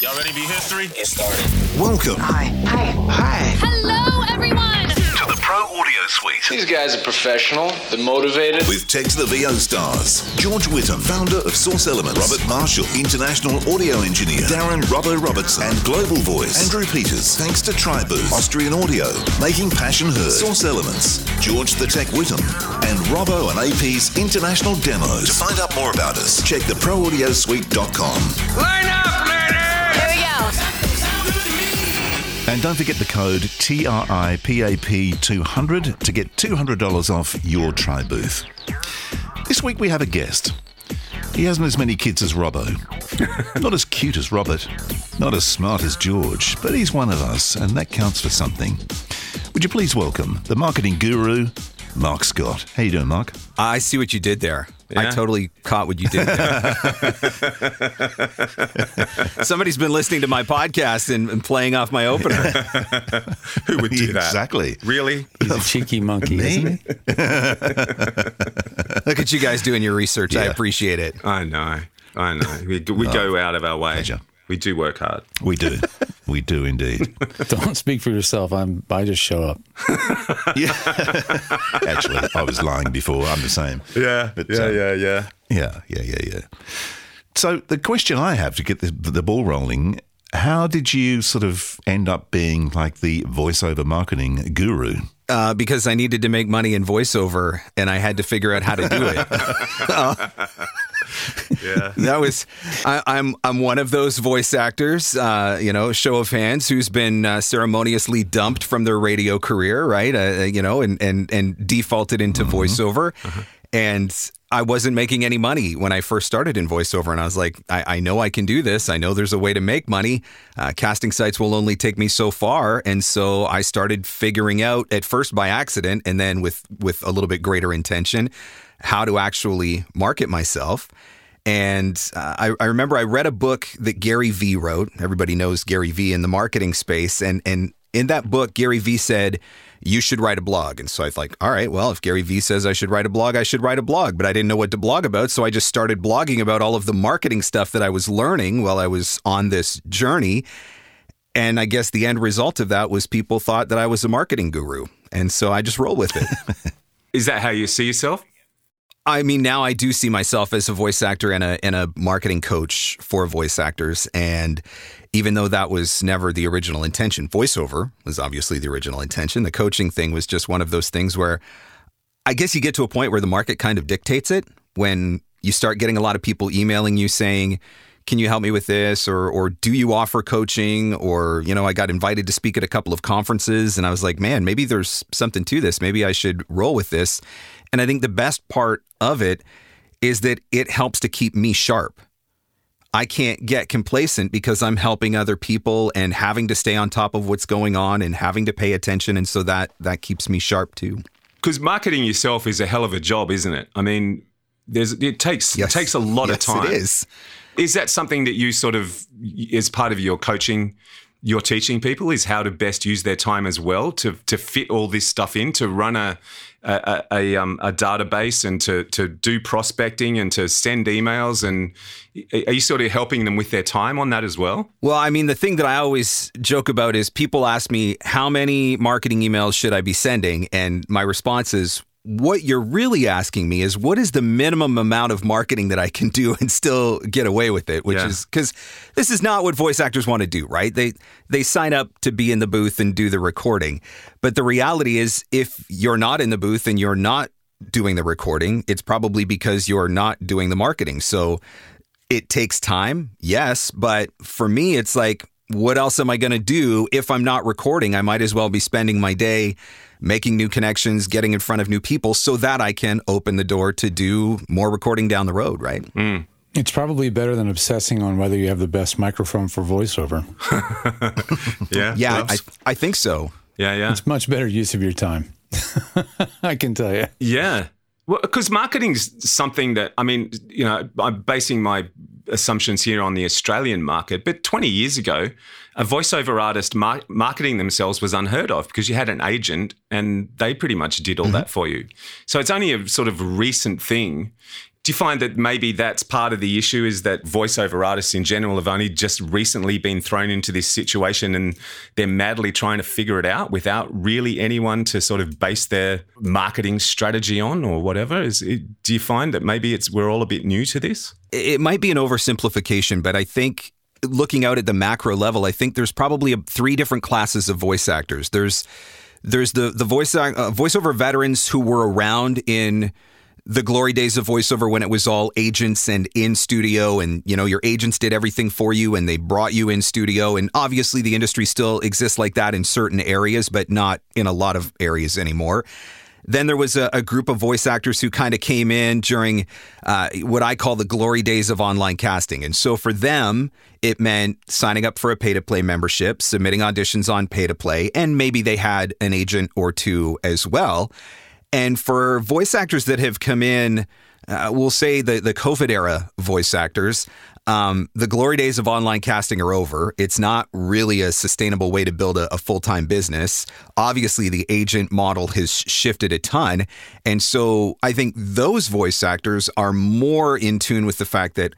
Y'all ready to be history? Get started. Welcome Hi. Hi. Hi. Hello, everyone. to the Pro Audio Suite These guys are professional. They're motivated. with Text the VO stars. George Whittam, founder of Source Elements. Robert Marshall, international audio engineer. Darren Robbo Robertson and Global Voice. Andrew Peters, thanks to Tribooth. Austrian Audio, making passion heard. Source Elements. George the Tech Whittam. And Robbo and AP's international demos. To find out more about us, check the proaudiosuite.com. Line up, And don't forget the code TRIPAP200 to get $200 off your Tri booth. This week we have a guest. He hasn't as many kids as Robbo. not as cute as Robert. Not as smart as George. But he's one of us, and that counts for something. Would you please welcome the marketing guru, Marc Scott. How you doing, Marc? I see what you did there. I totally caught what you did there. Somebody's been listening to my podcast and, and playing off my opener. Who would do that? Exactly. Really? He's a cheeky monkey, isn't he? Look at you guys doing your research. I appreciate it. I know. I know. We, we go out of our way. pleasure. We do work hard. We do. we do indeed. Don't speak for yourself. I'm. I just show up. Yeah. Actually, I was lying before. I'm the same. Yeah. But, yeah, uh, yeah, yeah. Yeah, yeah, yeah, yeah. So the question I have to get the, the ball rolling: How did you sort of end up being like the voiceover marketing guru? Uh, because I needed to make money in voiceover and I had to figure out how to do it. Yeah. that was I, I'm I'm one of those voice actors, uh, you know, show of hands, who's been uh, ceremoniously dumped from their radio career, right? Uh, you know, and and and defaulted into voiceover, and I wasn't making any money when I first started in voiceover, and I was like, I, I know I can do this. I know there's a way to make money. Uh, casting sites will only take me so far, and so I started figuring out at first by accident, and then with with a little bit greater intention, how to actually market myself. And uh, I, I remember I read a book that Gary Vee wrote. Everybody knows Gary Vee in the marketing space. And, and in that book, Gary Vee said, you should write a blog. And so I was like, all right, well, if Gary Vee says I should write a blog, I should write a blog. But I didn't know what to blog about. So I just started blogging about all of the marketing stuff that I was learning while I was on this journey. And I guess the end result of that was people thought that I was a marketing guru. And so I just roll with it. Is that how you see yourself? I mean, now I do see myself as a voice actor and a and a marketing coach for voice actors. And even though that was never the original intention, voiceover was obviously the original intention. The coaching thing was just one of those things where I guess you get to a point where the market kind of dictates it when you start getting a lot of people emailing you saying, can you help me with this? or or do you offer coaching? or you know I got invited to speak at a couple of conferences. And I was like man maybe there's something to this. Maybe I should roll with this and I think the best part of it is that it helps to keep me sharp. I can't get complacent because I'm helping other people and having to stay on top of what's going on and having to pay attention. And so that that keeps me sharp too. Because marketing yourself is a hell of a job, isn't it? I mean, there's it takes it takes a lot Yes, of time. it is. Is that something that you sort of, as part of your coaching, you're teaching people is how to best use their time as well to to fit all this stuff in to run a a, a, um, a database and to to do prospecting and to send emails and are you sort of helping them with their time on that as well? Well, I mean, the thing that I always joke about is people ask me, how many marketing emails should I be sending? And my response is, what you're really asking me is what is the minimum amount of marketing that I can do and still get away with it, which Yeah. is because this is not what voice actors want to do, right? They they sign up to be in the booth and do the recording. But the reality is if you're not in the booth and you're not doing the recording, it's probably because you're not doing the marketing. So it takes time, yes, but for me, it's like, what else am I going to do if I'm not recording? I might as well be spending my day making new connections, getting in front of new people so that I can open the door to do more recording down the road, right? Hmm. It's probably better than obsessing on whether you have the best microphone for voiceover. Yeah. Yeah, I, I think so. yeah, yeah. It's much better use of your time. I can tell you. Yeah. Well, because marketing's something that, I mean, you know, I'm basing my assumptions here on the Australian market, but 20 years ago, a voiceover artist mar- marketing themselves was unheard of because you had an agent and they pretty much did all mm-hmm. that for you. So it's only a sort of recent thing Do you find that maybe that's part of the issue is that voiceover artists in general have only just recently been thrown into this situation and they're madly trying to figure it out without really anyone to sort of base their marketing strategy on or whatever? Is it, do you find that maybe it's we're all a bit new to this? It might be an oversimplification, but I think looking out at the macro level, I think there's probably three different classes of voice actors. There's there's the the voice uh, voiceover veterans who were around in the glory days of voiceover when it was all agents and in studio and you know your agents did everything for you and they brought you in studio and obviously the industry still exists like that in certain areas but not in a lot of areas anymore then there was a, a group of voice actors who kind of came in during uh, what I call the glory days of online casting. And so for them, it meant signing up for a pay to play membership, submitting auditions on pay to play, and maybe they had an agent or two as well. And for voice actors that have come in, uh, we'll say the, the COVID era voice actors, um, the glory days of online casting are over. It's not really a sustainable way to build a, a full time business. Obviously, the agent model has shifted a ton. And so I think those voice actors are more in tune with the fact that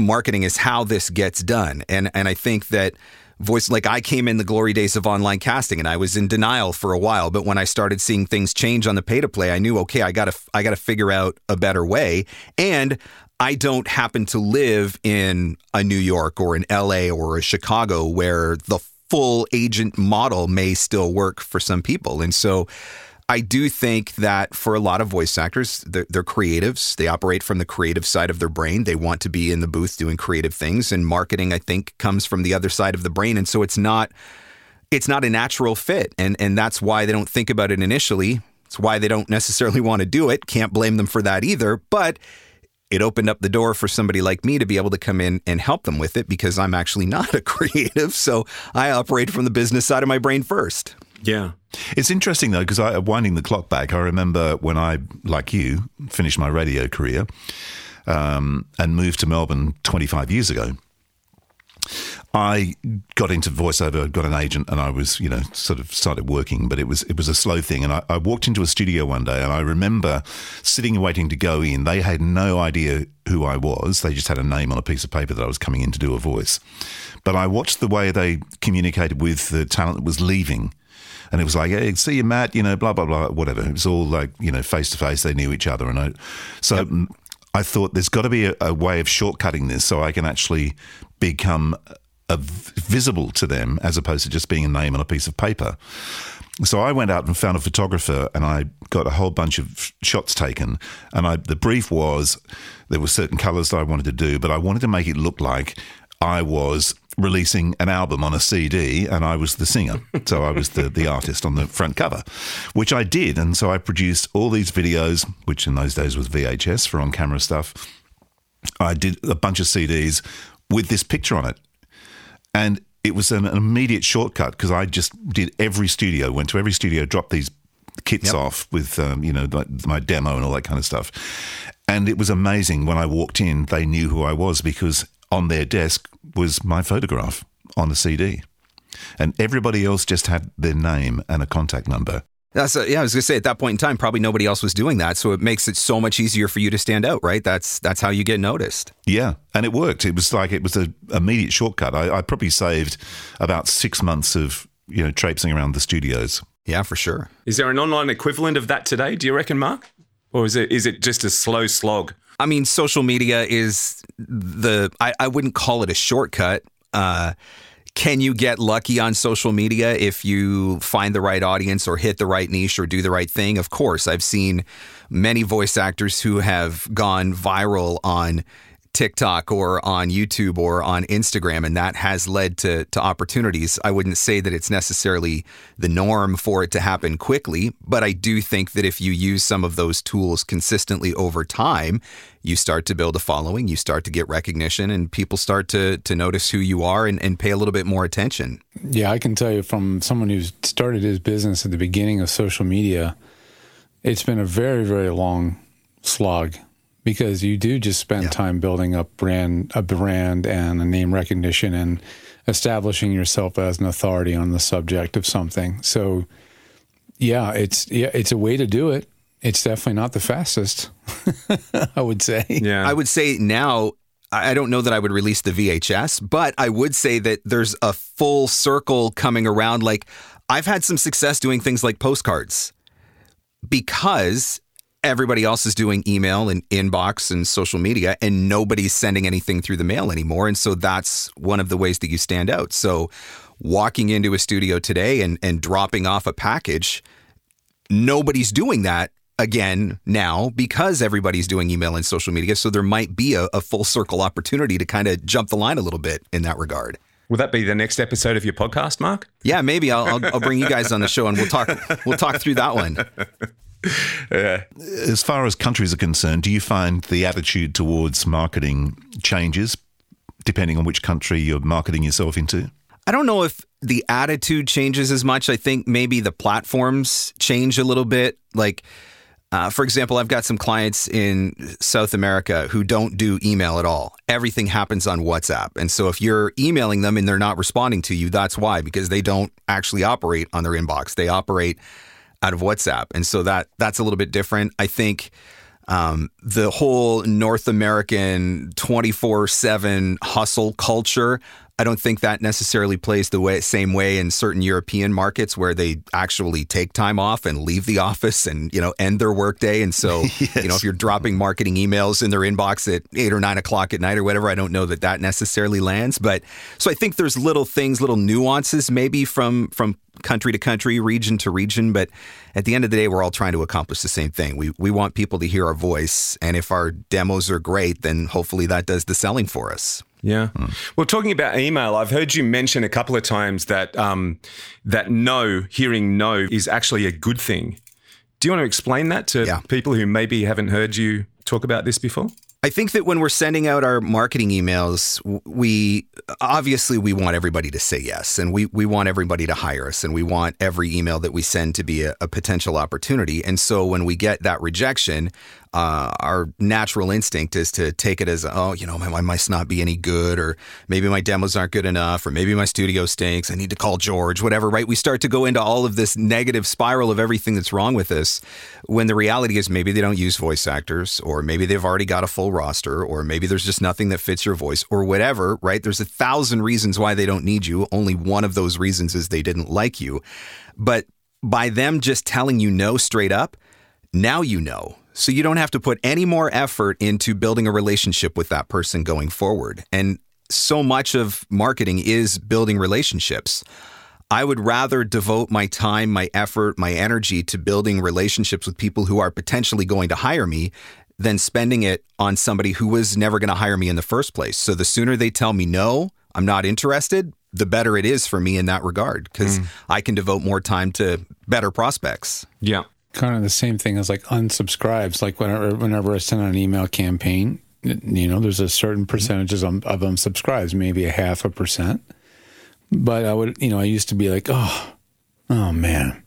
marketing is how this gets done. And, and I think that voice like I came in the glory days of online casting and I was in denial for a while. But when I started seeing things change on the pay to play I knew okay I got to I got to figure out a better way. And I don't happen to live in a New York or an LA or a Chicago where the full agent model may still work for some people. And so I do think that for a lot of voice actors, they're, they're, creatives. They operate from the creative side of their brain. They want to be in the booth doing creative things, and marketing, I think, comes from the other side of the brain. And so it's not it's not a natural fit, and and that's why they don't think about it initially. It's why they don't necessarily want to do it. Can't blame them for that either. But it opened up the door for somebody like me to be able to come in and help them with it because I'm actually not a creative. So I operate from the business side of my brain first. Yeah. It's interesting though, because I winding the clock back, I remember when I, like you, finished my radio career um, and moved to Melbourne 25 years ago. I got into voiceover, got an agent, and I was, you know, sort of started working, but it was it was a slow thing. And I, I walked into a studio one day, and I remember sitting and waiting to go in. They had no idea who I was; they just had a name on a piece of paper that I was coming in to do a voice. But I watched the way they communicated with the talent that was leaving and it was like, hey, see you, Matt, you know, blah blah blah, whatever. It was all like, you know, face to face. They knew each other, and I, so yep. I thought there's got to be a, a, way of shortcutting this so I can actually become a, visible to them as opposed to just being a name on a piece of paper. So I went out and found a photographer, and I got a whole bunch of shots taken. And I, the brief was there were certain colours that I wanted to do, but I wanted to make it look like I was releasing an album on a CD and I was the singer. So I was the, the artist on the front cover, which I did. And so I produced all these videos, which in those days was VHS for on camera stuff. I did a bunch of CDs with this picture on it. And it was an, immediate shortcut because I just did every studio, went to every studio, dropped these kits yep. off with, um, you know, my demo and all that kind of stuff. And it was amazing when I walked in, they knew who I was because on their desk was my photograph on a CD. And everybody else just had their name and a contact number. That's a, yeah. I was gonna say at that point in time, probably nobody else was doing that, so it makes it so much easier for you to stand out, right? That's that's how you get noticed. Yeah, and it worked. It was like it was an immediate shortcut. I, I probably saved about six months of you know traipsing around the studios. Yeah, for sure. Is there an online equivalent of that today? Do you reckon, Marc, or is it is it just a slow slog? I mean, social media is the, I, I wouldn't call it a shortcut. Uh, can you get lucky on social media if you find the right audience or hit the right niche or do the right thing? Of course, I've seen many voice actors who have gone viral on TikTok or on YouTube or on Instagram, and that has led to, to opportunities. I wouldn't say that it's necessarily the norm for it to happen quickly, but I do think that if you use some of those tools consistently over time, you start to build a following, you start to get recognition, and people start to, to notice who you are and, and pay a little bit more attention. Yeah, I can tell you from someone who started his business at the beginning of social media, it's been a very, very long slog because you do just spend yeah. time building up brand a brand and a name recognition and establishing yourself as an authority on the subject of something. So yeah, it's yeah, it's a way to do it. it's definitely not the fastest. I would say. Yeah. I would say now, I I don't know that I would release the VHS, but I would say that there's a full circle coming around. Like, I've had some success doing things like postcards because everybody else is doing email and inbox and social media, and nobody's sending anything through the mail anymore. And so that's one of the ways that you stand out. So, walking into a studio today and, and dropping off a package, nobody's doing that again now because everybody's doing email and social media. So there might be a, a full circle opportunity to kind of jump the line a little bit in that regard. Will that be the next episode of your podcast, Mark? Yeah, maybe I'll, I'll, I'll bring you guys on the show and we'll talk. We'll talk through that one. As far as countries are concerned, do you find the attitude towards marketing changes depending on which country you're marketing yourself into? I don't know if the attitude changes as much. I think maybe the platforms change a little bit. Like, uh, for example, I've got some clients in South America who don't do email at all. Everything happens on WhatsApp. And so if you're emailing them and they're not responding to you, that's why, because they don't actually operate on their inbox. They operate out of WhatsApp. And so that that's a little bit different. I think um, the whole North American 24 7 hustle culture. I don't think that necessarily plays the way, same way in certain European markets where they actually take time off and leave the office and you know end their workday. And so you know if you're dropping marketing emails in their inbox at eight or nine o'clock at night or whatever, I don't know that that necessarily lands. But so I think there's little things, little nuances maybe from from country to country, region to region. But at the end of the day, we're all trying to accomplish the same thing. We we want people to hear our voice, and if our demos are great, then hopefully that does the selling for us. Yeah. Well, talking about email, I've heard you mention a couple of times that um, that no, hearing no, is actually a good thing. Do you want to explain that to Yeah. people who maybe haven't heard you talk about this before? I think that when we're sending out our marketing emails, we obviously we want everybody to say yes, and we we want everybody to hire us, and we want every email that we send to be a, a potential opportunity. And so when we get that rejection, uh, our natural instinct is to take it as, oh, you know, I must not be any good, or maybe my demos aren't good enough, or maybe my studio stinks. I need to call George, whatever. Right? We start to go into all of this negative spiral of everything that's wrong with us. When the reality is maybe they don't use voice actors, or maybe they've already got a full roster, or maybe there's just nothing that fits your voice, or whatever. Right? There's a thousand reasons why they don't need you. Only one of those reasons is they didn't like you. But by them just telling you no straight up, now you know. So you don't have to put any more effort into building a relationship with that person going forward. And so much of marketing is building relationships. I would rather devote my time, my effort, my energy to building relationships with people who are potentially going to hire me than spending it on somebody who was never going to hire me in the first place. So the sooner they tell me no, I'm not interested, the better it is for me in that regard because mm. I can devote more time to better prospects. Yeah. Kind of the same thing as like unsubscribes. Like whenever whenever I send an email campaign, you know, there's a certain mm-hmm. percentages of, of unsubscribes, maybe a half a percent. But I would, you know, I used to be like, oh, oh man,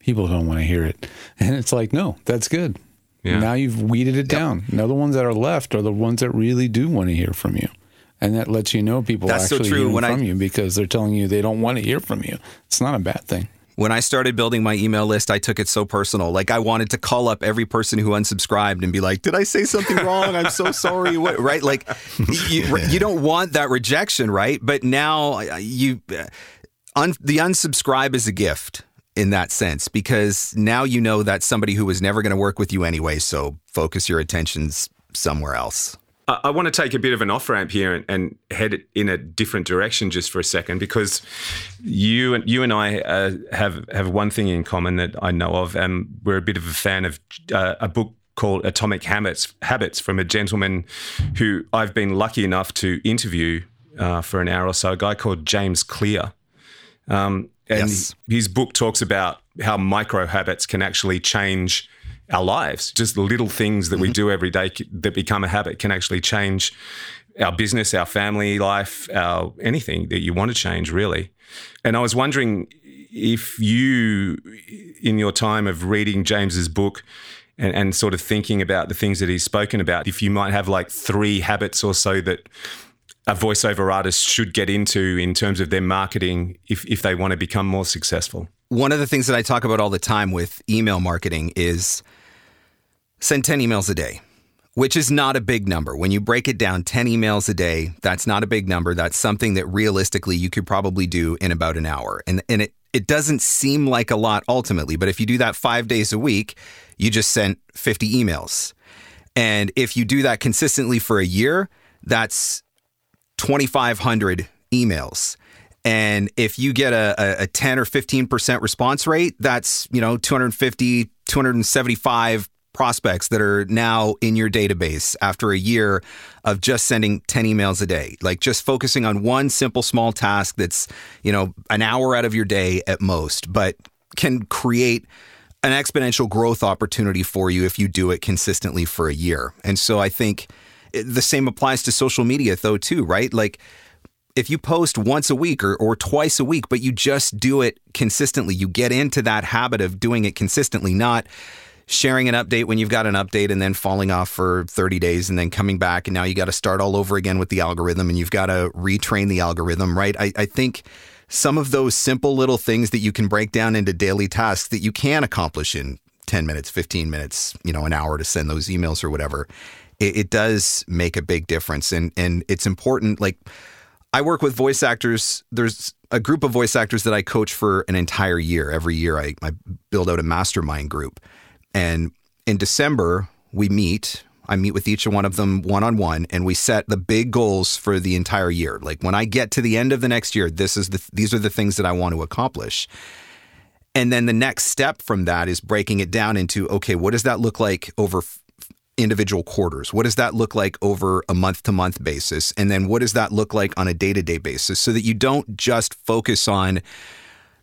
people don't want to hear it, and it's like, no, that's good. Yeah. Now you've weeded it down. Now the ones that are left are the ones that really do want to hear from you. And that lets you know people That's so true. hearing When I- from you because they're telling you they don't want to hear from you. It's not a bad thing. When I started building my email list, I took it so personal. Like I wanted to call up every person who unsubscribed and be like, "Did I say something wrong? I'm so sorry." What, right? Like you, you don't want that rejection, right? But now uh, you uh, un, the unsubscribe is a gift in that sense because now you know that somebody who was never going to work with you anyway. So focus your attentions somewhere else. I, want to take a bit of an off ramp here and, and head in a different direction just for a second because you and you and I uh, have have one thing in common that I know of, and we're a bit of a fan of uh, a book called Atomic Habits Habits from a gentleman who I've been lucky enough to interview uh, for an hour or so, a guy called James Clear. Um, and Yes. his book talks about how micro habits can actually change our lives. Just little things that we mm-hmm. do every day that become a habit can actually change our business, our family life, our anything that you want to change, really. And I was wondering if you, in your time of reading James's book and, and sort of thinking about the things that he's spoken about, if you might have like three habits or so that a voiceover artist should get into in terms of their marketing if, if they want to become more successful. one of the things that I talk about all the time with email marketing is send 10 emails a day, which is not a big number. When you break it down, 10 emails a day, that's not a big number. That's something that realistically you could probably do in about an hour. And, and it, it doesn't seem like a lot ultimately, but if you do that five days a week, you just sent 50 emails. And if you do that consistently for a year, that's 2,500 emails. And if you get a, a, a 10 or 15% response rate, that's, you know, 250, 275 prospects that are now in your database after a year of just sending 10 emails a day. Like just focusing on one simple small task that's you know an hour out of your day at most but can create an exponential growth opportunity for you if you do it consistently for a year. And so i think the same applies to social media though too right? Like if you post once a week or, or twice a week, but you just do it consistently, you get into that habit of doing it consistently, not sharing an update when you've got an update and then falling off for 30 days and then coming back. And now you got to start all over again with the algorithm and you've got to retrain the algorithm, right? I, I think some of those simple little things that you can break down into daily tasks that you can accomplish in 10 minutes, 15 minutes, you know, an hour to send those emails or whatever, it, it does make a big difference. And, and it's important, like, I work with voice actors. There's a group of voice actors that I coach for an entire year. Every year, I, I build out a mastermind group. And in December, we meet. I meet with each one of them one on one, and we set the big goals for the entire year. Like when I get to the end of the next year, this is the these are the things that I want to accomplish. And then the next step from that is breaking it down into okay, what does that look like over individual quarters? What does that look like over a month to month basis? And then what does that look like on a day to day basis so that you don't just focus on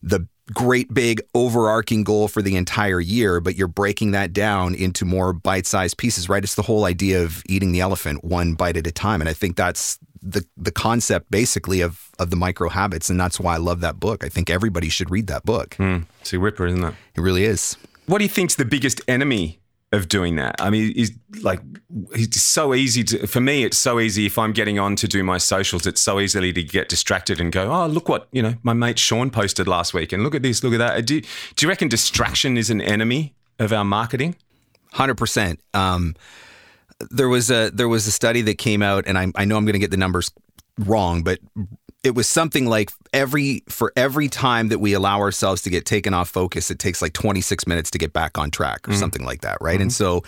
the great big overarching goal for the entire year, but you're breaking that down into more bite sized pieces, right? It's the whole idea of eating the elephant one bite at a time. And I think that's the the concept basically of of the micro habits. And that's why I love that book. I think everybody should read that book. Hmm. It's a ripper, isn't it? It really is. What do you think's the biggest enemy of doing that? I mean, is like it's so easy to for me. It's so easy if I'm getting on to do my socials. It's so easily to get distracted and go, oh, look what you know my mate Sean posted last week, and look at this, look at that. Do, do you reckon distraction is an enemy of our marketing? Hundred percent. Um, there was a there was a study that came out, and I, I know I'm going to get the numbers wrong, but it was something like every for every time that we allow ourselves to get taken off focus, it takes like 26 minutes to get back on track or mm-hmm. something like that, right? And mm-hmm. so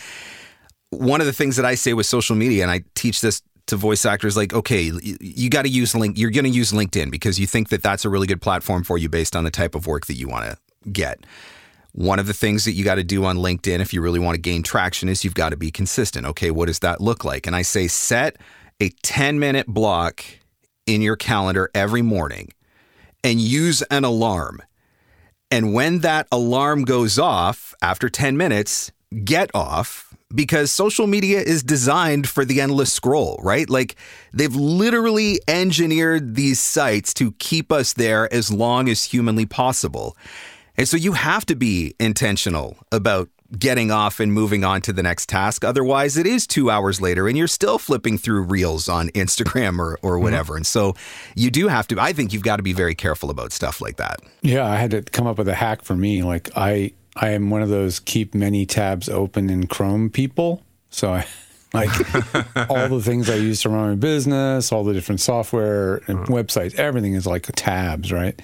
one of the things that I say with social media, and I teach this to voice actors, like, okay, you got to use link. You're going to use LinkedIn because you think that that's a really good platform for you based on the type of work that you want to get. One of the things that you got to do on LinkedIn if you really want to gain traction is you've got to be consistent. Okay, what does that look like? And I say set a 10 minute block in your calendar every morning and use an alarm. And when that alarm goes off after 10 minutes, get off because social media is designed for the endless scroll, right? Like they've literally engineered these sites to keep us there as long as humanly possible. And so you have to be intentional about getting off and moving on to the next task. Otherwise, it is two hours later and you're still flipping through reels on Instagram or, or mm-hmm. whatever. And so you do have to, I think you've got to be very careful about stuff like that. Yeah, I had to come up with a hack for me. Like I, I am one of those keep many tabs open in Chrome people. So I, like all the things I use to run my business, all the different software and mm-hmm. websites, everything is like tabs, right?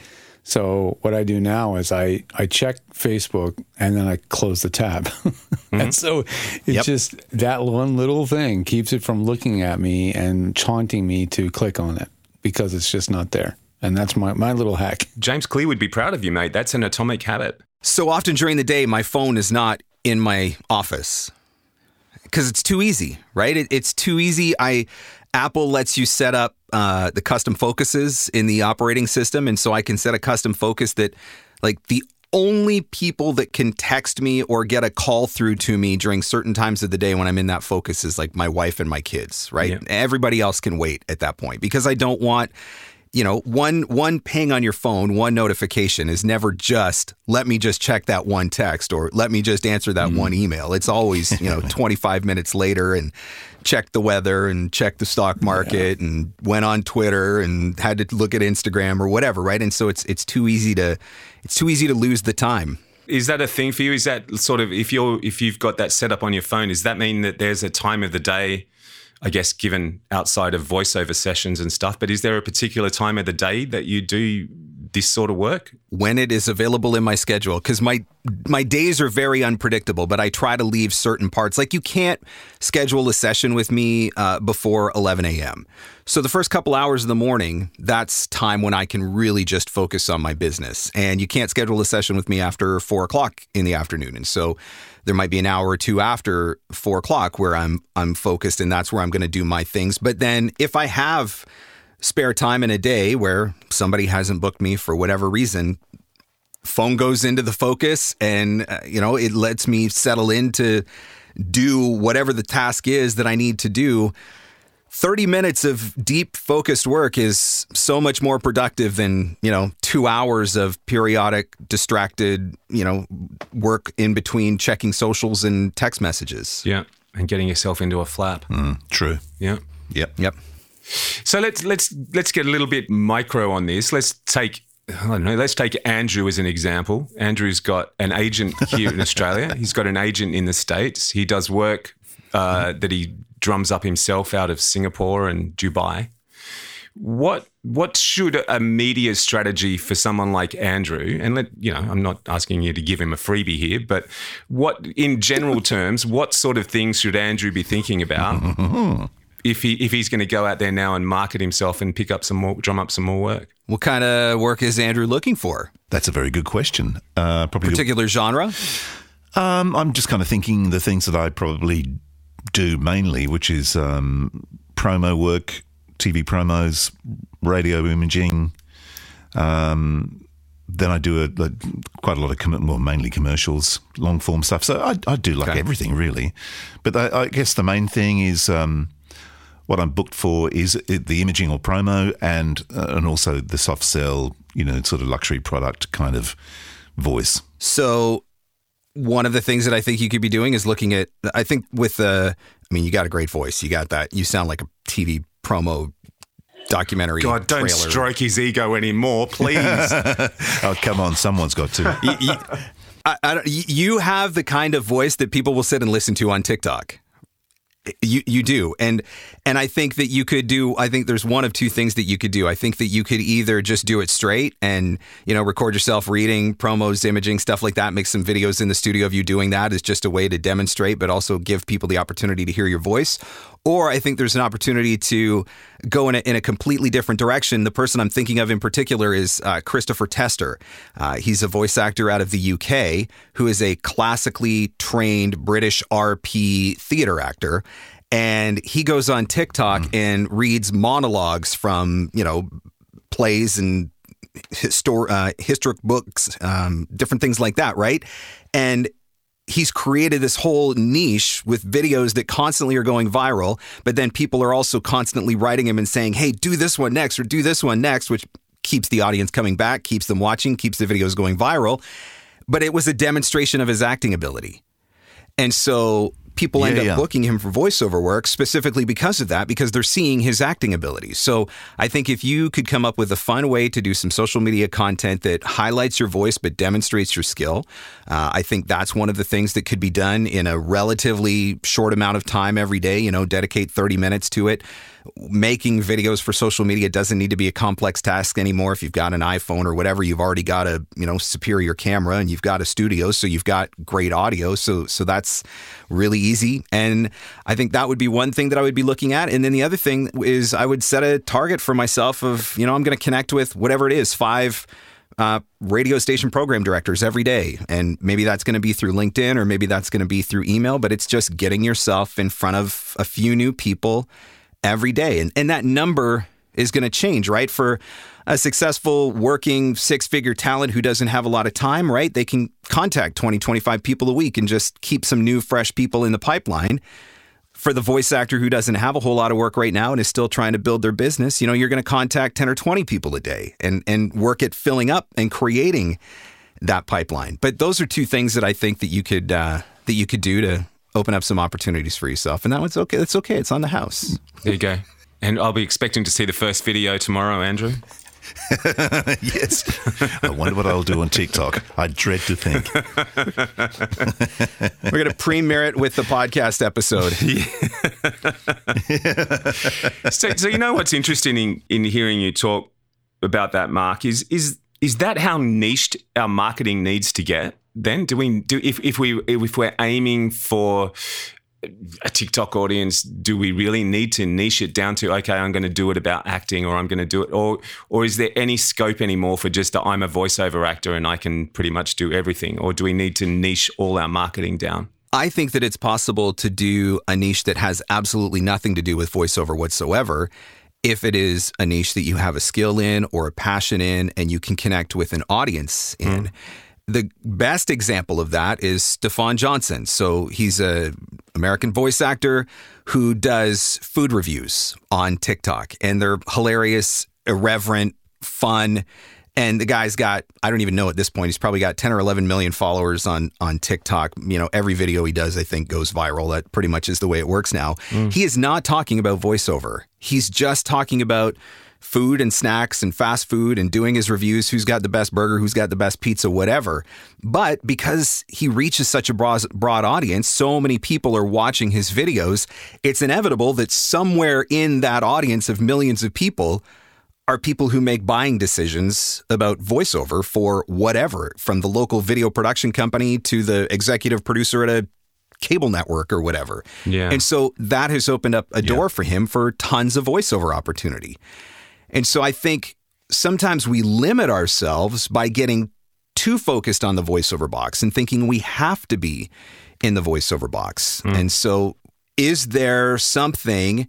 So what I do now is I I check Facebook and then I close the tab, and mm-hmm. so it's Yep. just that one little thing keeps it from looking at me and taunting me to click on it because it's just not there. And that's my my little hack. James Clear would be proud of you, mate. That's an atomic habit. So often during the day, my phone is not in my office because it's too easy, right? It, it's too easy. I Apple lets you set up uh, the custom focuses in the operating system, and so I can set a custom focus that, like, the only people that can text me or get a call through to me during certain times of the day when I'm in that focus is like my wife and my kids, right? Yeah. Everybody else can wait at that point because I don't want you know, one one ping on your phone, one notification is never just let me just check that one text or let me just answer that one email. It's always, you know, 25 minutes later and check the weather and check the stock market and went on Twitter and had to look at Instagram or whatever, right? And so it's it's too easy to it's too easy to lose the time. Is that a thing for you? Is that sort of if you're if you've got that set up on your phone, does that mean that there's a time of the day, I guess, given outside of voiceover sessions and stuff, but is there a particular time of the day that you do this sort of work? when it is available in my schedule because my my days are very unpredictable but i try to leave certain parts. Like you can't schedule a session with me uh, before 11 a.m so the first couple hours of the morning that's time when i can really just focus on my business. And you can't schedule a session with me after 4 o'clock in the afternoon. And so there might be an hour or two after 4 o'clock where i'm i'm focused and that's where i'm going to do my things. But then if i have spare time in a day where somebody hasn't booked me for whatever reason phone goes into the focus and uh, you know it lets me settle in to do whatever the task is that i need to do 30 minutes of deep focused work is so much more productive than you know two hours of periodic distracted you know work in between checking socials and text messages Yeah. And getting yourself into a flap. True. Yeah. Yep. yep So let's let's let's get a little bit micro on this. Let's take I don't know. Let's take Andrew as an example. Andrew's got an agent here in Australia. He's got an agent in the states. He does work uh, that he drums up himself out of Singapore and Dubai. What what should a media strategy for someone like Andrew? And let you know, I'm not asking you to give him a freebie here, but what, in general terms, what sort of things should Andrew be thinking about if he if he's going to go out there now and market himself and pick up some more, drum up some more work? what kind of work is andrew looking for That's a very good question. Uh, probably particular genre Um, I'm just kind of thinking the things that I probably do mainly, which is um, promo work, TV promos, radio imaging. Um, then I do a, a, quite a lot of com- well, mainly commercials, long form stuff. So I, I do like Okay. everything really, but I, I guess the main thing is um, what I'm booked for is the imaging or promo, and uh, and also the soft sell, you know, sort of luxury product kind of voice. So one of the things that I think you could be doing is looking at I think with the I mean you got a great voice. You got that. You sound like a TV promo documentary God, don't trailer. stroke his ego anymore, please. Oh come on, someone's got to. Y- y- I, I don't- y- you have the kind of voice that people will sit and listen to on TikTok. You you do, and and I think that you could do. I think there's one of two things that you could do. I think that you could either just do it straight and you know record yourself reading promos, imaging stuff like that. Make some videos in the studio of you doing that is just a way to demonstrate, but also give people the opportunity to hear your voice. Or I think there's an opportunity to go in a, in a completely different direction. The person I'm thinking of in particular is uh, Christopher Tester. Uh, he's a voice actor out of the UK who is a classically trained British RP theater actor. And he goes on TikTok and reads monologues from, you know, plays and histor- uh, historic books, um, different things like that, right? And he's created this whole niche with videos that constantly are going viral, but then people are also constantly writing him and saying, hey, do this one next or do this one next, which keeps the audience coming back, keeps them watching, keeps the videos going viral. But it was a demonstration of his acting ability. And so people end up yeah. booking him for voiceover work specifically because of that, because they're seeing his acting abilities. So I think if you could come up with a fun way to do some social media content that highlights your voice but demonstrates your skill, uh, I think that's one of the things that could be done in a relatively short amount of time every day. You know, dedicate 30 minutes to it. Making videos for social media doesn't need to be a complex task anymore. If you've got an iPhone or whatever, you've already got a you know superior camera and you've got a studio, so you've got great audio. So so that's really easy. And I think that would be one thing that I would be looking at. And then the other thing is I would set a target for myself of you know I'm going to connect with whatever it is five uh, radio station program directors every day. And maybe that's going to be through LinkedIn or maybe that's going to be through email, but it's just getting yourself in front of a few new people every day. And, and that number is going to change, right? For a successful working six figure talent who doesn't have a lot of time, right? They can contact 20, 25 people a week and just keep some new, fresh people in the pipeline for the voice actor who doesn't have a whole lot of work right now and is still trying to build their business, you know, you're going to contact 10 or 20 people a day and and work at filling up and creating that pipeline. But those are two things that I think that you could uh, that you could do to open up some opportunities for yourself. And that one's okay. It's okay. It's on the house. there you go. And I'll be expecting to see the first video tomorrow, Andrew. yes. I wonder what I'll do on TikTok. I dread to think. We're going to premiere it with the podcast episode. so, so you know what's interesting in, in hearing you talk about that, Marc, is is is that how niched our marketing needs to get? Then do we do if, if we if we're aiming for a TikTok audience, do we really need to niche it down to okay, I'm going to do it about acting, or I'm going to do it, or or is there any scope anymore for just i I'm a voiceover actor and I can pretty much do everything, or do we need to niche all our marketing down? I think that it's possible to do a niche that has absolutely nothing to do with voiceover whatsoever. If it is a niche that you have a skill in or a passion in, and you can connect with an audience in. Mm. The best example of that is Stefan Johnson. So he's a American voice actor who does food reviews on TikTok, and they're hilarious, irreverent, fun. And the guy's got, I don't even know at this point, he's probably got 10 or 11 million followers on, on TikTok. You know, every video he does, I think, goes viral. That pretty much is the way it works now. Mm. He is not talking about voiceover. He's just talking about food and snacks and fast food and doing his reviews who's got the best burger, who's got the best pizza, whatever. But because he reaches such a broad, broad audience, so many people are watching his videos, it's inevitable that somewhere in that audience of millions of people are people who make buying decisions about voiceover for whatever, from the local video production company to the executive producer at a cable network or whatever. Yeah. And so that has opened up a door for him for tons of voiceover opportunity. And so I think sometimes we limit ourselves by getting too focused on the voiceover box and thinking we have to be in the voiceover box. Hmm. And so is there something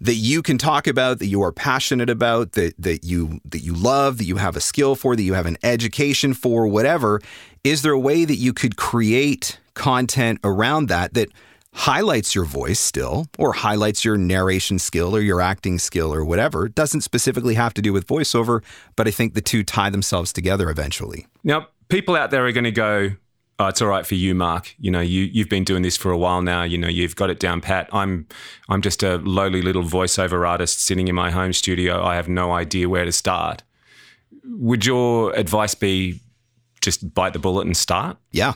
that you can talk about that you are passionate about that that you that you love that you have a skill for that you have an education for whatever. Is there a way that you could create content around that that highlights your voice still or highlights your narration skill or your acting skill or whatever? It doesn't specifically have to do with voiceover but i think the two tie themselves together eventually. Now, people out there are going to go, oh, it's all right for you, Marc. You know, you you've been doing this for a while now. You know, you've got it down pat. I'm I'm just a lowly little voiceover artist sitting in my home studio. I have no idea where to start. Would your advice be just bite the bullet and start? Yeah.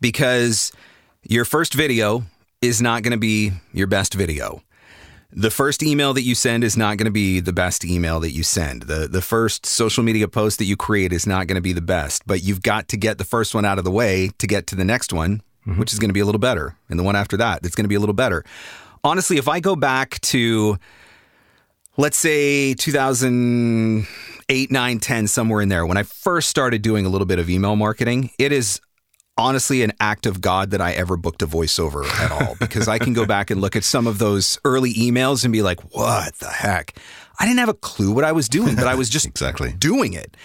Because your first video is not going to be your best video. The first email that you send is not going to be the best email that you send. The the first social media post that you create is not going to be the best, but you've got to get the first one out of the way to get to the next one, mm-hmm. which is going to be a little better. And the one after that, that's going to be a little better. Honestly, if I go back to let's say 2008, 9, 10, somewhere in there, when I first started doing a little bit of email marketing, it is honestly an act of God that I ever booked a voiceover at all because I can go back and look at some of those early emails and be like, what the heck? I didn't have a clue what I was doing, but I was just Exactly. doing it.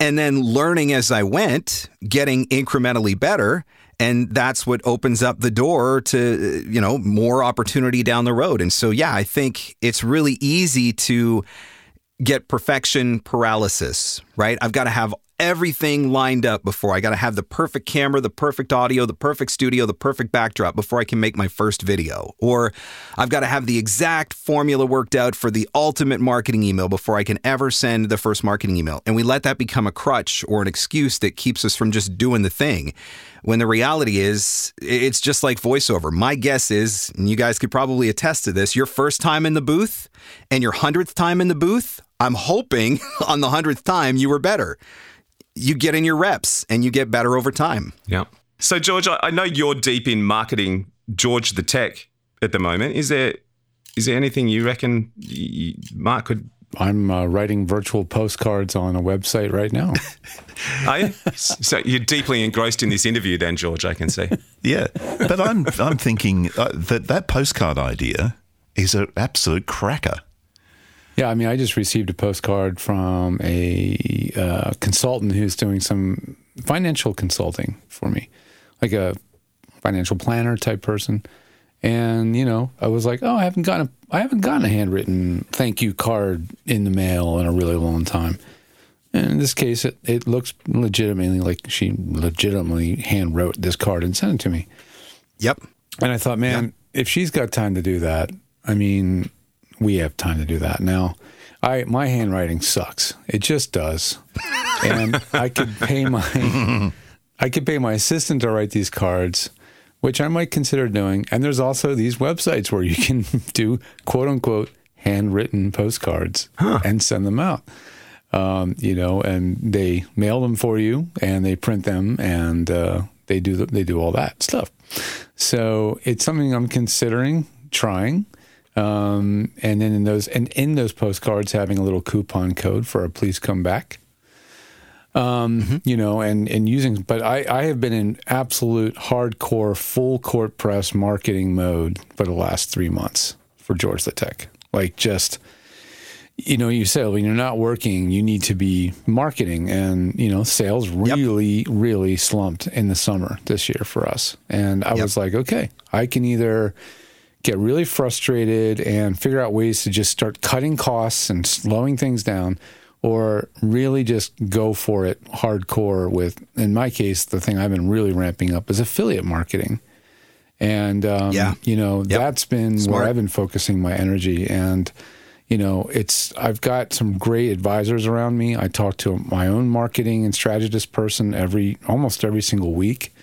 And then learning as I went, getting incrementally better. And that's what opens up the door to, you know, more opportunity down the road. And so, yeah, I think it's really easy to get perfection paralysis, right? I've got to have everything lined up before I got to have the perfect camera, the perfect audio, the perfect studio, the perfect backdrop before I can make my first video. Or I've got to have the exact formula worked out for the ultimate marketing email before I can ever send the first marketing email. And we let that become a crutch or an excuse that keeps us from just doing the thing. When the reality is, it's just like voiceover. My guess is, and you guys could probably attest to this, your first time in the booth and your hundredth time in the booth, I'm hoping on the hundredth time you were better. You get in your reps and you get better over time. Yeah. So, George, I I know you're deep in marketing George the Tech at the moment. Is there is there anything you reckon y- y- Marc could? I'm uh, writing virtual postcards on a website right now. Are you? so you're deeply engrossed in this interview, then, George. I can see. Yeah, but I'm I'm thinking uh, that that postcard idea is an absolute cracker. Yeah, I mean, I just received a postcard from a uh, consultant who's doing some financial consulting for me, like a financial planner type person. And you know, I was like, oh, I haven't gotten a, I haven't gotten a handwritten thank you card in the mail in a really long time. And in this case, it, it looks legitimately like she legitimately hand wrote this card and sent it to me. Yep. And I thought, man, if she's got time to do that, I mean, we have time to do that. Now, I my handwriting sucks. It just does, and I could pay my I could pay my assistant to write these cards, which I might consider doing. And there's also these websites where you can do quote unquote handwritten postcards and send them out. Um, you know, and they mail them for you, and they print them, and uh, they do the, they do all that stuff. So it's something I'm considering trying. Um, and then in those and in those postcards, having a little coupon code for a please come back. Um, you know, and and using, but I I have been in absolute hardcore full court press marketing mode for the last three months for George the Tech. Like just you know, you say when you're not working, you need to be marketing, and you know, sales really, really slumped in the summer this year for us. And I was like, okay, I can either get really frustrated and figure out ways to just start cutting costs and slowing things down, or really just go for it hardcore with, in my case, the thing I've been really ramping up is affiliate marketing. And, um, Yeah. you know, Yep. that's been Smart. where I've been focusing my energy. And, you know, it's, I've got some great advisors around me. I talk to my own marketing and strategist person every, almost every single week.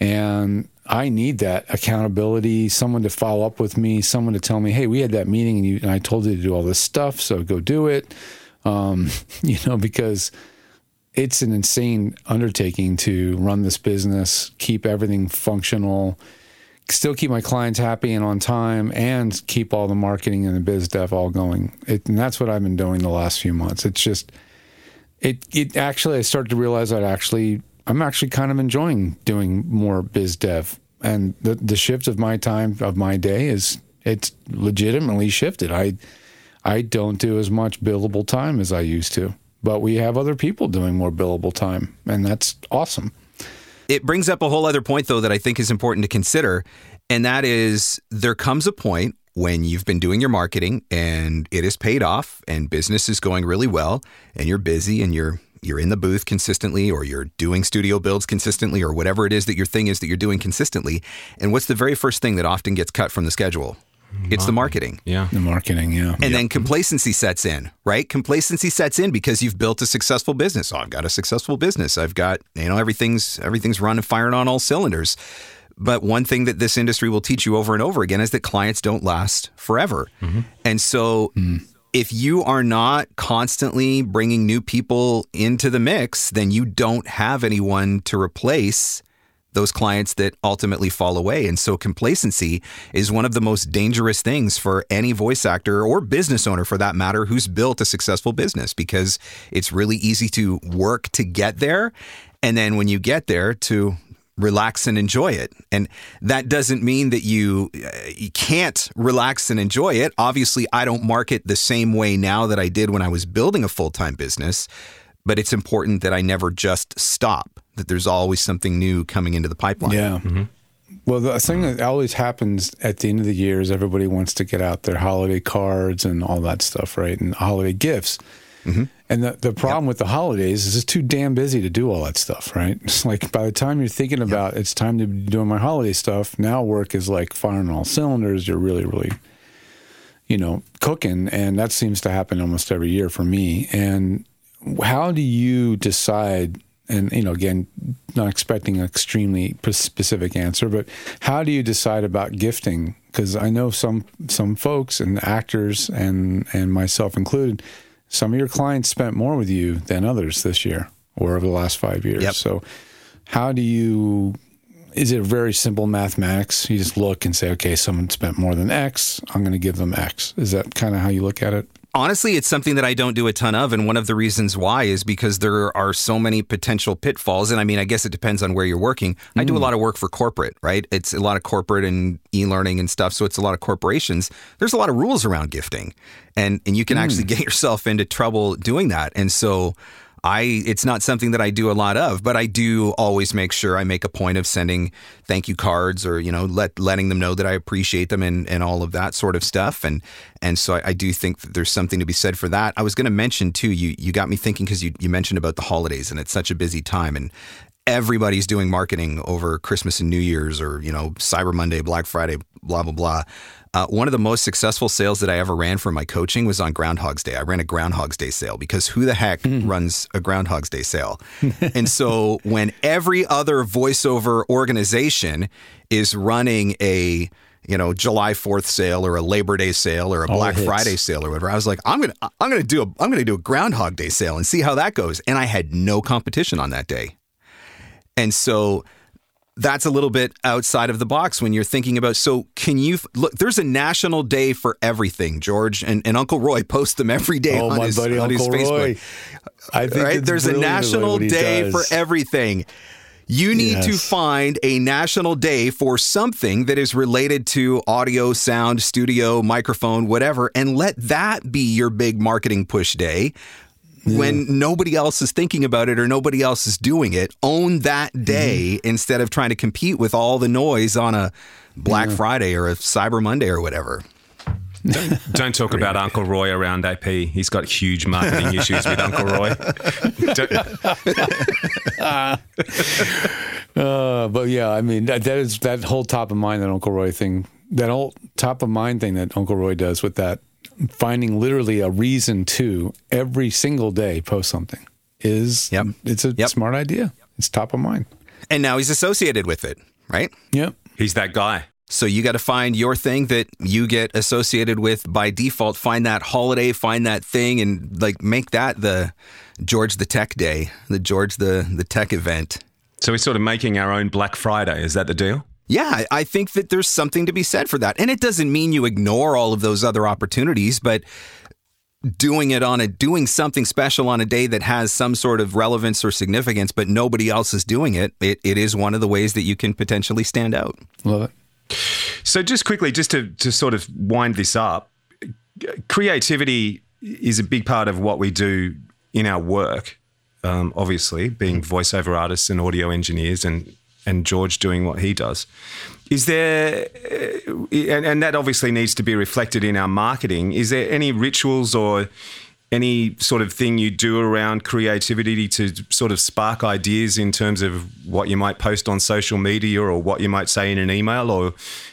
And I need that accountability, someone to follow up with me, someone to tell me, hey, we had that meeting and, you, and I told you to do all this stuff, so go do it. Um, you know, because it's an insane undertaking to run this business, keep everything functional, still keep my clients happy and on time, and keep all the marketing and the biz dev all going. It, and that's what I've been doing the last few months. It's just, it, it actually, I started to realize that actually, I'm actually kind of enjoying doing more biz dev. And the, the shift of my time, of my day is, it's legitimately shifted. I, I don't do as much billable time as I used to, but we have other people doing more billable time, and that's awesome. It brings up a whole other point, though, that I think is important to consider. And that is there comes a point when you've been doing your marketing and it is paid off and business is going really well and you're busy and you're you're in the booth consistently or you're doing studio builds consistently or whatever it is that your thing is that you're doing consistently. And what's the very first thing that often gets cut from the schedule? It's the marketing. Yeah. The marketing, yeah. And then complacency sets in, right? Complacency sets in because you've built a successful business. Oh, I've got a successful business. I've got, you know, everything's everything's running firing on all cylinders. But one thing that this industry will teach you over and over again is that clients don't last forever. Mm-hmm. And so mm. If you are not constantly bringing new people into the mix, then you don't have anyone to replace those clients that ultimately fall away. And so complacency is one of the most dangerous things for any voice actor or business owner for that matter who's built a successful business because it's really easy to work to get there. And then when you get there to relax and enjoy it. And that doesn't mean that you uh, you can't relax and enjoy it. Obviously, I don't market the same way now that I did when I was building a full-time business, but it's important that I never just stop, that there's always something new coming into the pipeline. Yeah. Well, the thing that always happens at the end of the year is everybody wants to get out their holiday cards and all that stuff, right? And holiday gifts. And the, the problem with the holidays is it's too damn busy to do all that stuff, right? It's like by the time you're thinking about it's time to be doing my holiday stuff, now work is like firing all cylinders. You're really, really, you know, cooking. And that seems to happen almost every year for me. And how do you decide? And, you know, again, not expecting an extremely specific answer, but how do you decide about gifting? Because I know some some folks and actors and and myself included, some of your clients spent more with you than others this year or over the last five years. Yep. So, how do you? Is it very simple mathematics? You just look and say, okay, someone spent more than X. I'm going to give them X. Is that kind of how you look at it? Honestly, it's something that I don't do a ton of. And one of the reasons why is because there are so many potential pitfalls. And I mean, I guess it depends on where you're working. I do a mm. lot of work for corporate, right? It's a lot of corporate and e learning and stuff. So it's a lot of corporations. There's a lot of rules around gifting. And, and you can actually mm. get yourself into trouble doing that. And so I it's not something that I do a lot of, but I do always make sure I make a point of sending thank you cards or you know let letting them know that I appreciate them and and all of that sort of stuff and and so I, I do think there's something to be said for that. I was going to mention too you you got me thinking because you you mentioned about the holidays and it's such a busy time and everybody's doing marketing over Christmas and New Year's or, you know, Cyber Monday, Black Friday, blah, blah, blah. Uh, one of the most successful sales that I ever ran for my coaching was on Groundhog's Day. I ran a Groundhog's Day sale because who the heck runs a Groundhog's Day sale? and so when every other voiceover organization is running a you know July 4th sale or a Labor Day sale or a All Black hits. Friday sale or whatever, I was like, I'm gonna I'm gonna do a I'm gonna do a Groundhog Day sale and see how that goes. And I had no competition on that day. And so that's a little bit outside of the box when you're thinking about so can you look there's a national day for everything george and, and uncle roy posts them every day Oh, on, my his, buddy on his facebook. Roy. I think right? there's a brilliant the way national day does. for everything. You need to find a national day for something that is related to audio sound studio microphone whatever and let that be your big marketing push day when nobody else is thinking about it or nobody else is doing it, own that day Mm-hmm. instead of trying to compete with all the noise on a Black Friday or a Cyber Monday or whatever. Don't talk about Uncle Roy around AP. He's got huge marketing issues with Uncle Roy. Uh, but yeah, I mean that, that is that whole top of mind that Uncle Roy thing, that whole top of mind thing that Uncle Roy does with that finding literally a reason to every single day post something is Yep. it's a Yep. smart idea. It's top of mind. And now he's associated with it, right? Yep. He's that guy. So you got to find your thing that you get associated with by default. Find that holiday, find that thing, and like make that the George the Tech Day, the George the the Tech event. So we're sort of making our own Black Friday. Is that the deal? Yeah, I- I think that there's something to be said for that. And it doesn't mean you ignore all of those other opportunities, but doing it on a doing something special on a day that has some sort of relevance or significance, but nobody else is doing it, it, it is one of the ways that you can potentially stand out. Love it. So just quickly, just to, to sort of wind this up, creativity is a big part of what we do in our work. Um, obviously, being voiceover artists and audio engineers, and and George doing what he does. Is there, uh, and, and that obviously needs to be reflected in our marketing. Is there any rituals or any sort of thing you do around creativity to sort of spark ideas in terms of what you might post on social media or what you might say in an email, or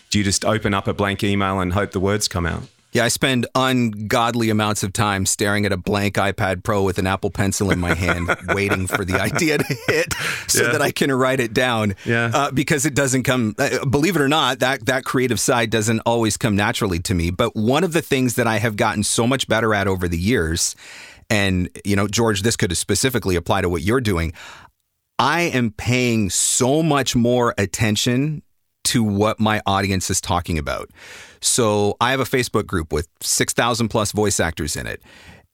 do you just open up a blank email and hope the words come out? Yeah, I spend ungodly amounts of time staring at a blank iPad Pro with an Apple Pencil in my hand, waiting for the idea to hit, so Yeah. that I can write it down. Yeah. uh, because it doesn't come. Uh, believe it or not, that that creative side doesn't always come naturally to me. But one of the things that I have gotten so much better at over the years, and you know, George, this could specifically apply to what you're doing. I am paying so much more attention to what my audience is talking about. So I have a Facebook group with 6,000 plus voice actors in it.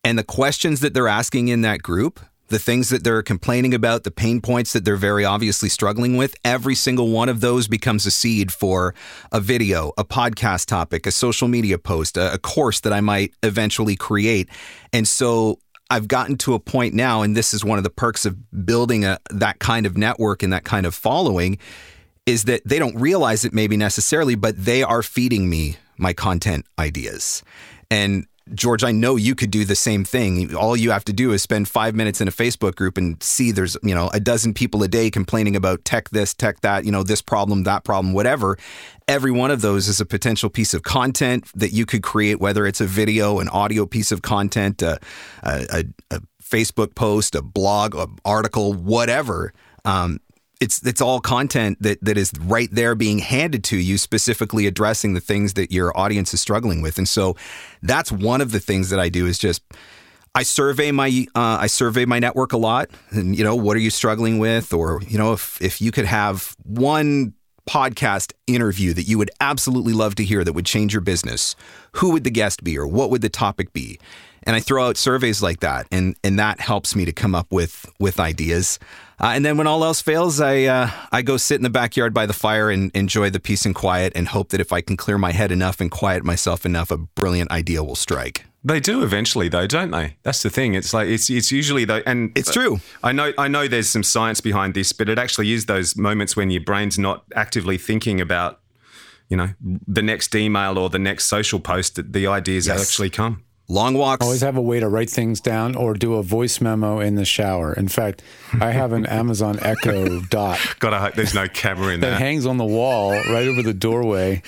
And the questions that they're asking in that group, the things that they're complaining about, the pain points that they're very obviously struggling with, every single one of those becomes a seed for a video, a podcast topic, a social media post, a, a course that I might eventually create. And so I've gotten to a point now, and this is one of the perks of building a, that kind of network and that kind of following, is that they don't realize it maybe necessarily, but they are feeding me my content ideas. And George, I know you could do the same thing. All you have to do is spend five minutes in a Facebook group and see there's, you know, a dozen people a day complaining about tech this, tech that, you know, this problem, that problem, whatever. Every one of those is a potential piece of content that you could create, whether it's a video, an audio piece of content, a, a, a, a Facebook post, a blog, an article, whatever. Um, it's it's all content that that is right there being handed to you specifically addressing the things that your audience is struggling with. And so that's one of the things that I do is just I survey my uh, I survey my network a lot and you know what are you struggling with? Or you know if if you could have one podcast interview that you would absolutely love to hear that would change your business who would the guest be or what would the topic be and I throw out surveys like that, and and that helps me to come up with with ideas. Uh, and then when all else fails, I uh, I go sit in the backyard by the fire and enjoy the peace and quiet, and hope that if I can clear my head enough and quiet myself enough, a brilliant idea will strike. They do eventually, though, don't they? That's the thing. It's like it's it's usually though, and It's true. I know I know there's some science behind this, but it actually is those moments when your brain's not actively thinking about, you know, the next email or the next social post that the ideas Yes. actually come. Long walks. Always have a way to write things down or do a voice memo in the shower. In fact, I have an Amazon Echo Dot God, I hope there's no camera in there. that there. hangs on the wall right over the doorway.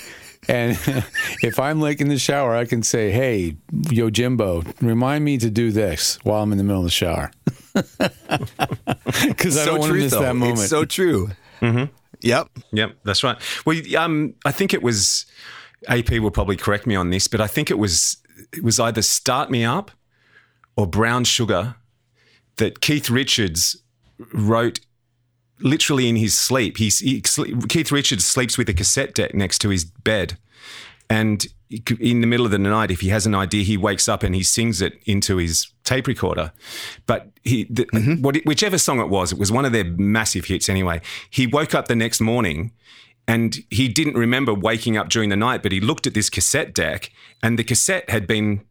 And if I'm like in the shower, I can say, "Hey, Yo Jimbo, remind me to do this while I'm in the middle of the shower," because I so don't want to miss though. that moment. It's so true. Mm-hmm. Yep. Yep, that's right. Well, um, I think it was AP will probably correct me on this, but I think it was it was either Start Me Up or Brown Sugar that Keith Richards wrote literally in his sleep. He's, he, Keith Richards sleeps with a cassette deck next to his bed, and in the middle of the night, if he has an idea, he wakes up and he sings it into his tape recorder. But he, the, mm-hmm. what, whichever song it was, it was one of their massive hits anyway. He woke up the next morning and he didn't remember waking up during the night, but he looked at this cassette deck and the cassette had been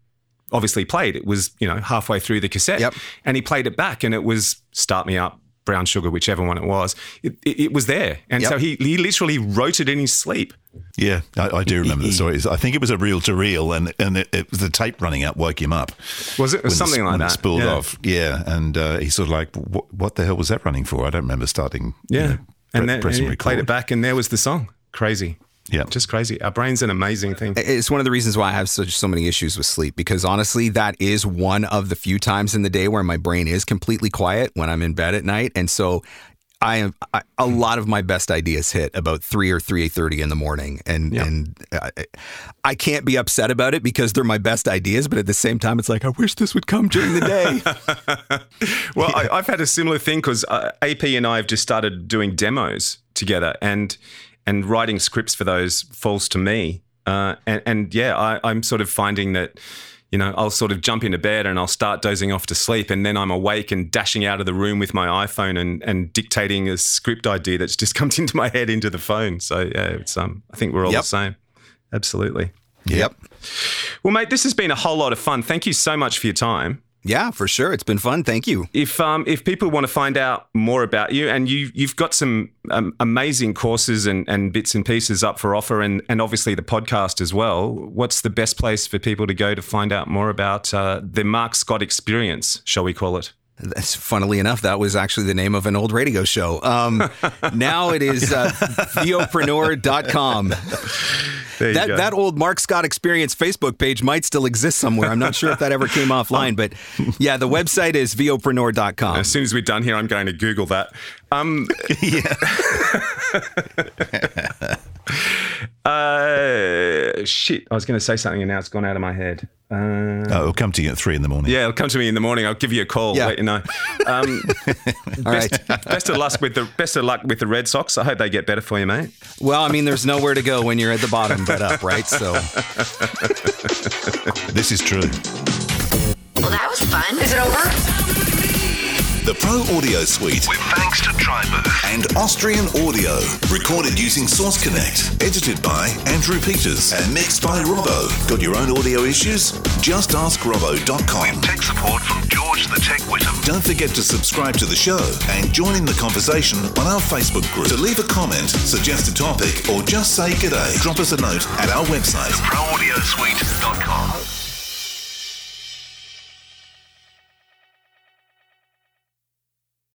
obviously played. It was, you know, halfway through the cassette. Yep. And he played it back and it was Start Me Up, Brown Sugar, whichever one it was. It, it, it was there. And Yep. so he, he literally wrote it in his sleep. Yeah, I, I do remember the story. I think it was a reel to reel, and and it, it was the tape running out woke him up. Was it? It was When something the, like that. It spooled Yeah. off. Yeah, and uh, he's sort of like, what, "What the hell was that running for?" I don't remember starting. you Yeah. know, and then press and and he played it back and there was the song. Crazy. Yeah. Just crazy. Our brain's an amazing thing. It's one of the reasons why I have such so many issues with sleep because honestly, that is one of the few times in the day where my brain is completely quiet when I'm in bed at night, and so I am I, a lot of my best ideas hit about three or three thirty in the morning, and Yeah. and I, I can't be upset about it because they're my best ideas, but at the same time, it's like I wish this would come during the day. Well, I, I've had a similar thing because uh, AP and I have just started doing demos together, and and writing scripts for those falls to me. Uh, and, and yeah, I, I'm sort of finding that. You know, I'll sort of jump into bed and I'll start dozing off to sleep, and then I'm awake and dashing out of the room with my iPhone and, and dictating a script idea that's just comes into my head into the phone. So yeah, it's um, I think we're all Yep. the same. Absolutely. yep. Well, mate, this has been a whole lot of fun. Thank you so much for your time. Yeah, for sure. It's been fun. Thank you. If um, if people want to find out more about you, and you you've got some um, amazing courses and, and bits and pieces up for offer, and and obviously the podcast as well. What's the best place for people to go to find out more about uh, the Marc Scott experience? Shall we call it? That's funnily enough, that was actually the name of an old radio show. Um, now it is uh, vopreneur.com. There That, go. that old Marc Scott Experience Facebook page might still exist somewhere. I'm not sure if that ever came offline, but yeah, the website is vopreneur.com. As soon as we're done here, I'm going to Google that. Um, uh, shit, I was going to say something and now it's gone out of my head. Uh, Oh, it'll come to you at three in the morning. Yeah, it'll come to me in the morning. I'll give you a call. Yeah. Let you know. Um, All right. best, best of luck with the best of luck with the Red Sox. I hope they get better for you, mate. Well, I mean, there's nowhere to go when you're at the bottom but up, right? So This is true. Well, that was fun. Is it over? The Pro Audio Suite with thanks to Tribooth and Austrian Audio. Recorded using Source Connect. Edited by Andrew Peters and mixed by Robbo. Got your own audio issues? Just ask Robbo.com. With tech support from George the Tech Whittam. Don't forget to subscribe to the show and join in the conversation on our Facebook group. To leave a comment, suggest a topic, or just say g'day, drop us a note at our website, proaudiosuite.com.